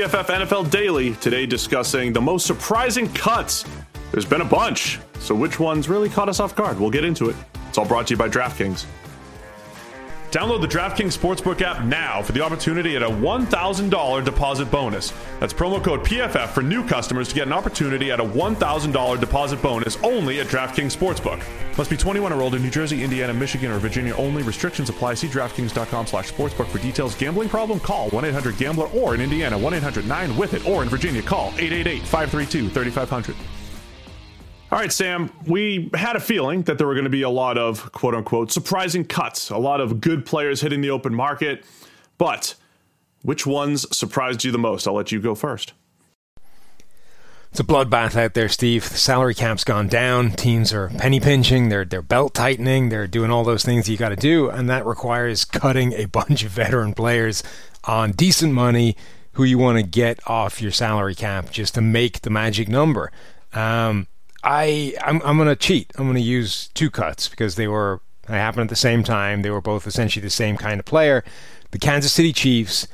PFF NFL Daily, today discussing the most surprising cuts. There's been a bunch, so which ones really caught us off guard? We'll get into it. It's all brought to you by DraftKings. Download the DraftKings Sportsbook app now for the opportunity at a $1,000 deposit bonus. That's promo code PFF for new customers to get an opportunity at a $1,000 deposit bonus only at DraftKings Sportsbook. Must be 21 or older, in New Jersey, Indiana, Michigan, or Virginia only. Restrictions apply. See DraftKings.com slash sportsbook for details. Gambling problem? Call 1-800-GAMBLER or in Indiana, 1-800-9-WITH-IT or in Virginia, call 888-532-3500. All right, Sam, we had a feeling that there were going to be a lot of quote unquote surprising cuts, a lot of good players hitting the open market. But which ones surprised you the most? I'll let you go first. It's a bloodbath out there, Steve. The salary cap's gone down. Teams are penny pinching. They're they're belt tightening. They're doing all those things you got to do, and that requires cutting a bunch of veteran players on decent money who you want to get off your salary cap just to make the magic number. Um, I I'm, I'm going to cheat. I'm going to use two cuts because they were they happened at the same time. They were both essentially the same kind of player. The Kansas City Chiefs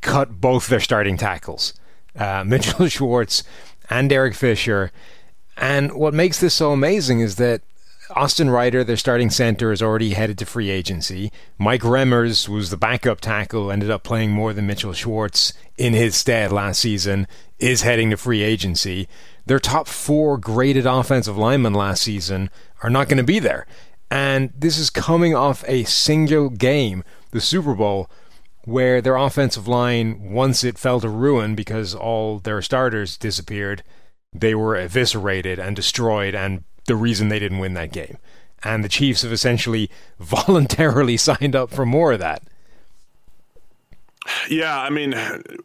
cut both their starting tackles, uh, Mitchell Schwartz and Eric Fisher. And what makes this so amazing is that Austin Reiter, their starting center, is already headed to free agency. Mike Remmers was the backup tackle, ended up playing more than Mitchell Schwartz in his stead last season, is heading to free agency their top four graded offensive linemen last season are not going to be there. And this is coming off a single game, the Super Bowl, where their offensive line, once it fell to ruin because all their starters disappeared, they were eviscerated and destroyed, and the reason they didn't win that game. And the Chiefs have essentially voluntarily signed up for more of that. Yeah, I mean,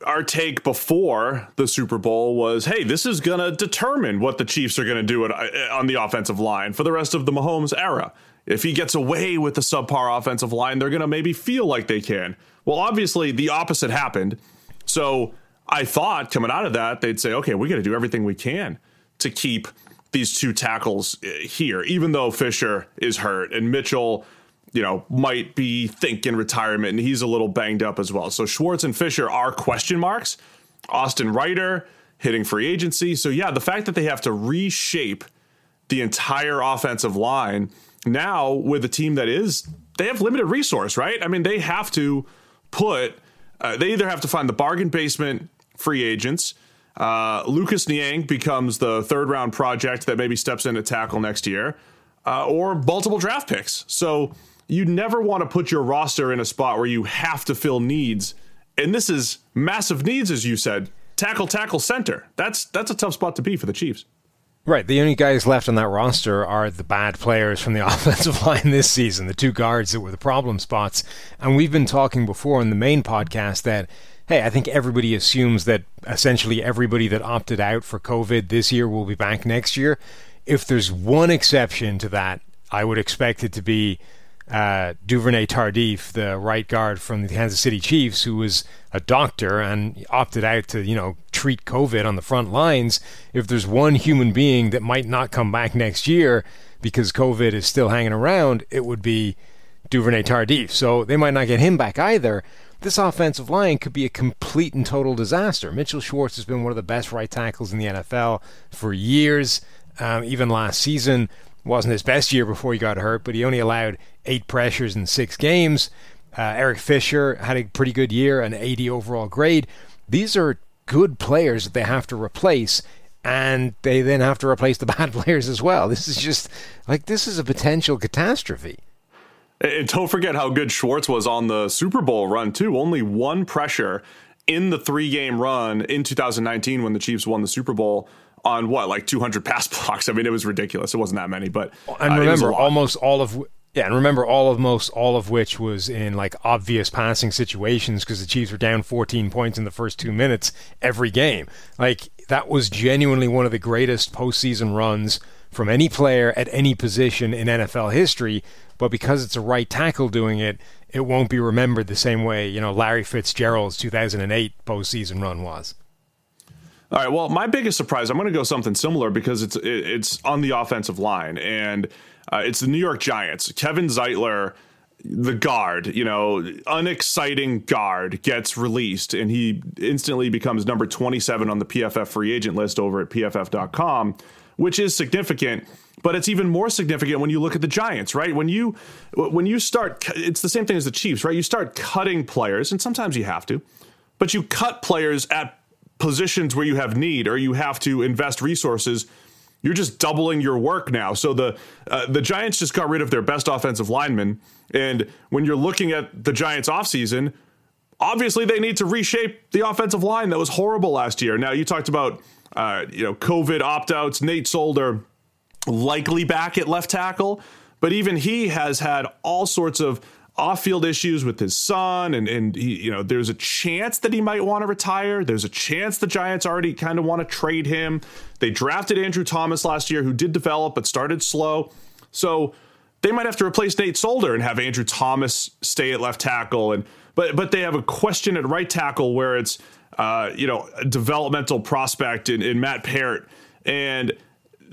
our take before the Super Bowl was, hey, this is going to determine what the Chiefs are going to do on the offensive line for the rest of the Mahomes era. If he gets away with the subpar offensive line, they're going to maybe feel like they can. Well, obviously, the opposite happened. So I thought coming out of that, they'd say, okay, we got to do everything we can to keep these two tackles eh, here, even though Fisher is hurt and Mitchell you know, might be thinking retirement, and he's a little banged up as well. So Schwartz and Fisher are question marks. Austin Reiter hitting free agency. So yeah, the fact that they have to reshape the entire offensive line now with a team that is they have limited resource, right? I mean, they have to put uh, they either have to find the bargain basement free agents. Uh, Lucas Niang becomes the third round project that maybe steps in to tackle next year, uh, or multiple draft picks. So you never want to put your roster in a spot where you have to fill needs. And this is massive needs, as you said. Tackle, tackle, center. That's that's a tough spot to be for the Chiefs. Right. The only guys left on that roster are the bad players from the offensive line this season, the two guards that were the problem spots. And we've been talking before in the main podcast that, hey, I think everybody assumes that essentially everybody that opted out for COVID this year will be back next year. If there's one exception to that, I would expect it to be uh, Duvernay Tardif, the right guard from the Kansas City Chiefs, who was a doctor and opted out to, you know, treat COVID on the front lines. If there's one human being that might not come back next year because COVID is still hanging around, it would be Duvernay Tardif. So they might not get him back either. This offensive line could be a complete and total disaster. Mitchell Schwartz has been one of the best right tackles in the NFL for years. Um, even last season, wasn't his best year before he got hurt, but he only allowed eight pressures in six games. Uh, Eric Fisher had a pretty good year, an 80 overall grade. These are good players that they have to replace, and they then have to replace the bad players as well. This is just like this is a potential catastrophe. And don't forget how good Schwartz was on the Super Bowl run too. Only one pressure in the three-game run in 2019 when the Chiefs won the Super Bowl on what like 200 pass blocks. I mean, it was ridiculous. It wasn't that many, but and uh, remember, almost all of yeah, and remember all of most all of which was in like obvious passing situations because the Chiefs were down 14 points in the first two minutes every game. Like that was genuinely one of the greatest postseason runs from any player at any position in NFL history. But because it's a right tackle doing it, it won't be remembered the same way you know Larry Fitzgerald's 2008 postseason run was. All right. Well, my biggest surprise, I'm going to go something similar because it's it's on the offensive line, and uh, it's the New York Giants. Kevin Zeitler the guard, you know, unexciting guard gets released and he instantly becomes number 27 on the PFF free agent list over at pff.com, which is significant. But it's even more significant when you look at the Giants, right? When you when you start, it's the same thing as the Chiefs, right? You start cutting players, and sometimes you have to, but you cut players at positions where you have need or you have to invest resources you're just doubling your work now. So the uh, the Giants just got rid of their best offensive lineman, and when you're looking at the Giants offseason, obviously they need to reshape the offensive line that was horrible last year. Now you talked about uh, you know COVID opt outs, Nate Solder likely back at left tackle, but even he has had all sorts of off-field issues with his son and and he, you know there's a chance that he might want to retire. There's a chance the giants already kind of want to trade him. They drafted andrew thomas last year who did develop but started slow. So they might have to replace nate solder and have andrew thomas stay at left tackle and but but they have a question at right tackle where it's uh, you know a developmental prospect in, in matt peart and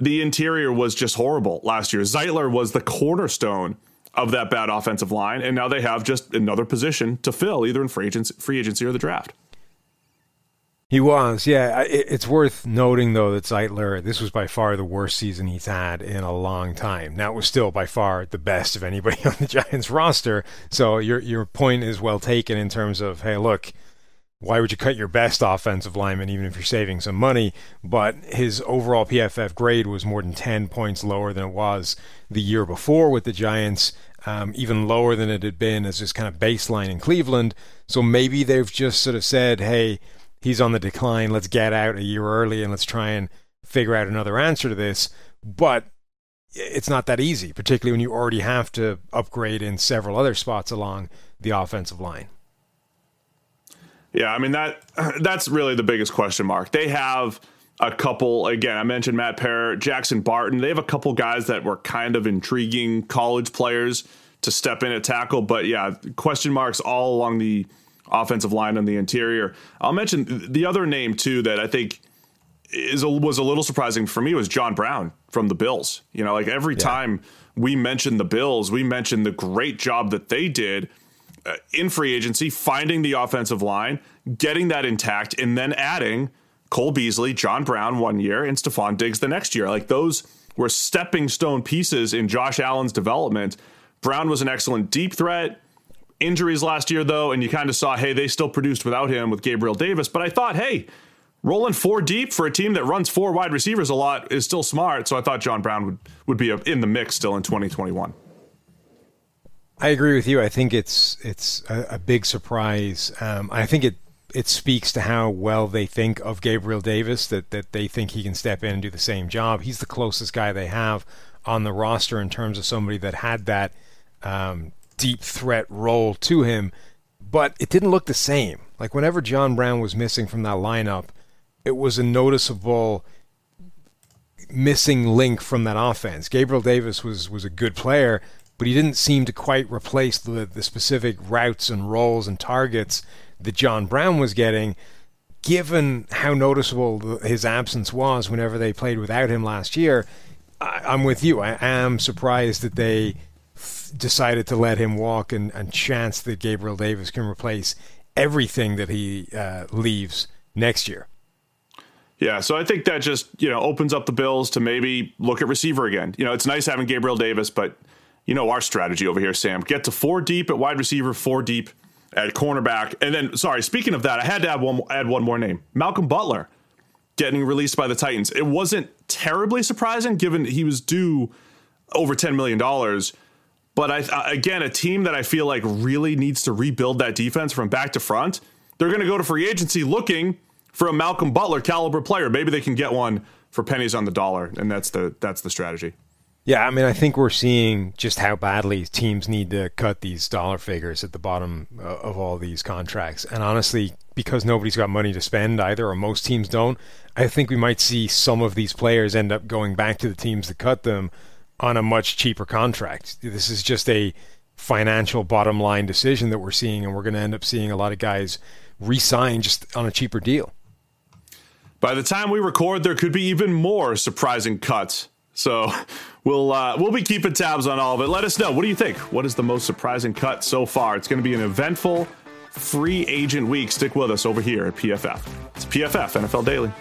the interior was just horrible last year. Zeitler was the cornerstone of that bad offensive line, and now they have just another position to fill, either in free agency, free agency or the draft. He was, yeah. It's worth noting though that Zeitler, this was by far the worst season he's had in a long time. Now it was still by far the best of anybody on the Giants roster. So your your point is well taken in terms of, hey, look, why would you cut your best offensive lineman even if you're saving some money? But his overall PFF grade was more than 10 points lower than it was the year before with the Giants um, even lower than it had been as this kind of baseline in Cleveland. So maybe they've just sort of said, hey, he's on the decline. Let's get out a year early and let's try and figure out another answer to this. But it's not that easy, particularly when you already have to upgrade in several other spots along the offensive line. Yeah, I mean that that's really the biggest question mark. They have a couple again i mentioned matt peart jackson barton they have a couple guys that were kind of intriguing college players to step in at tackle but yeah question marks all along the offensive line on the interior i'll mention the other name too that i think is a, was a little surprising for me was john brown from the bills you know like every yeah. time we mention the bills we mention the great job that they did uh, in free agency finding the offensive line getting that intact and then adding Cole Beasley, John Brown one year, and Stefon Diggs the next year. Like those were stepping stone pieces in Josh Allen's development. Brown was an excellent deep threat. Injuries last year, though, and you kind of saw, hey, they still produced without him with Gabriel Davis. But I thought, hey, rolling four deep for a team that runs four wide receivers a lot is still smart. So I thought John Brown would, would be in the mix still in 2021. I agree with you. I think it's it's a, a big surprise. Um, I think it it speaks to how well they think of Gabriel Davis that that they think he can step in and do the same job. He's the closest guy they have on the roster in terms of somebody that had that um, deep threat role to him, but it didn't look the same. Like whenever John Brown was missing from that lineup, it was a noticeable missing link from that offense. Gabriel Davis was was a good player, but he didn't seem to quite replace the the specific routes and roles and targets that John Brown was getting, given how noticeable his absence was whenever they played without him last year, I, am with you. I am surprised that they decided to let him walk and, and, chance that Gabriel Davis can replace everything that he uh, leaves next year. Yeah, so I think that just you know opens up the Bills to maybe look at receiver again. You know, it's nice having Gabriel Davis, but you know our strategy over here, Sam. Get to four deep at wide receiver, four deep at cornerback. And then, sorry, speaking of that, I had to add one, add one more name Malcolm Butler getting released by the Titans. It wasn't terribly surprising given he was due over $10 million. But I, again, a team that I feel like really needs to rebuild that defense from back to front. They're going to go to free agency looking for a Malcolm Butler caliber player. Maybe they can get one for pennies on the dollar, and that's the that's the strategy. Yeah, I mean, I think we're seeing just how badly teams need to cut these dollar figures at the bottom uh, of all these contracts. And honestly, because nobody's got money to spend either, or most teams don't, I think we might see some of these players end up going back to the teams that cut them on a much cheaper contract. This is just a financial bottom line decision that we're seeing, and we're going to end up seeing a lot of guys re-sign just on a cheaper deal. By the time we record, there could be even more surprising cuts So we'll uh, we'll be keeping tabs on all of it. Let us know. What do you think? What is the most surprising cut so far? It's going to be an eventful free agent week. Stick with us over here at PFF. It's PFF NFL Daily.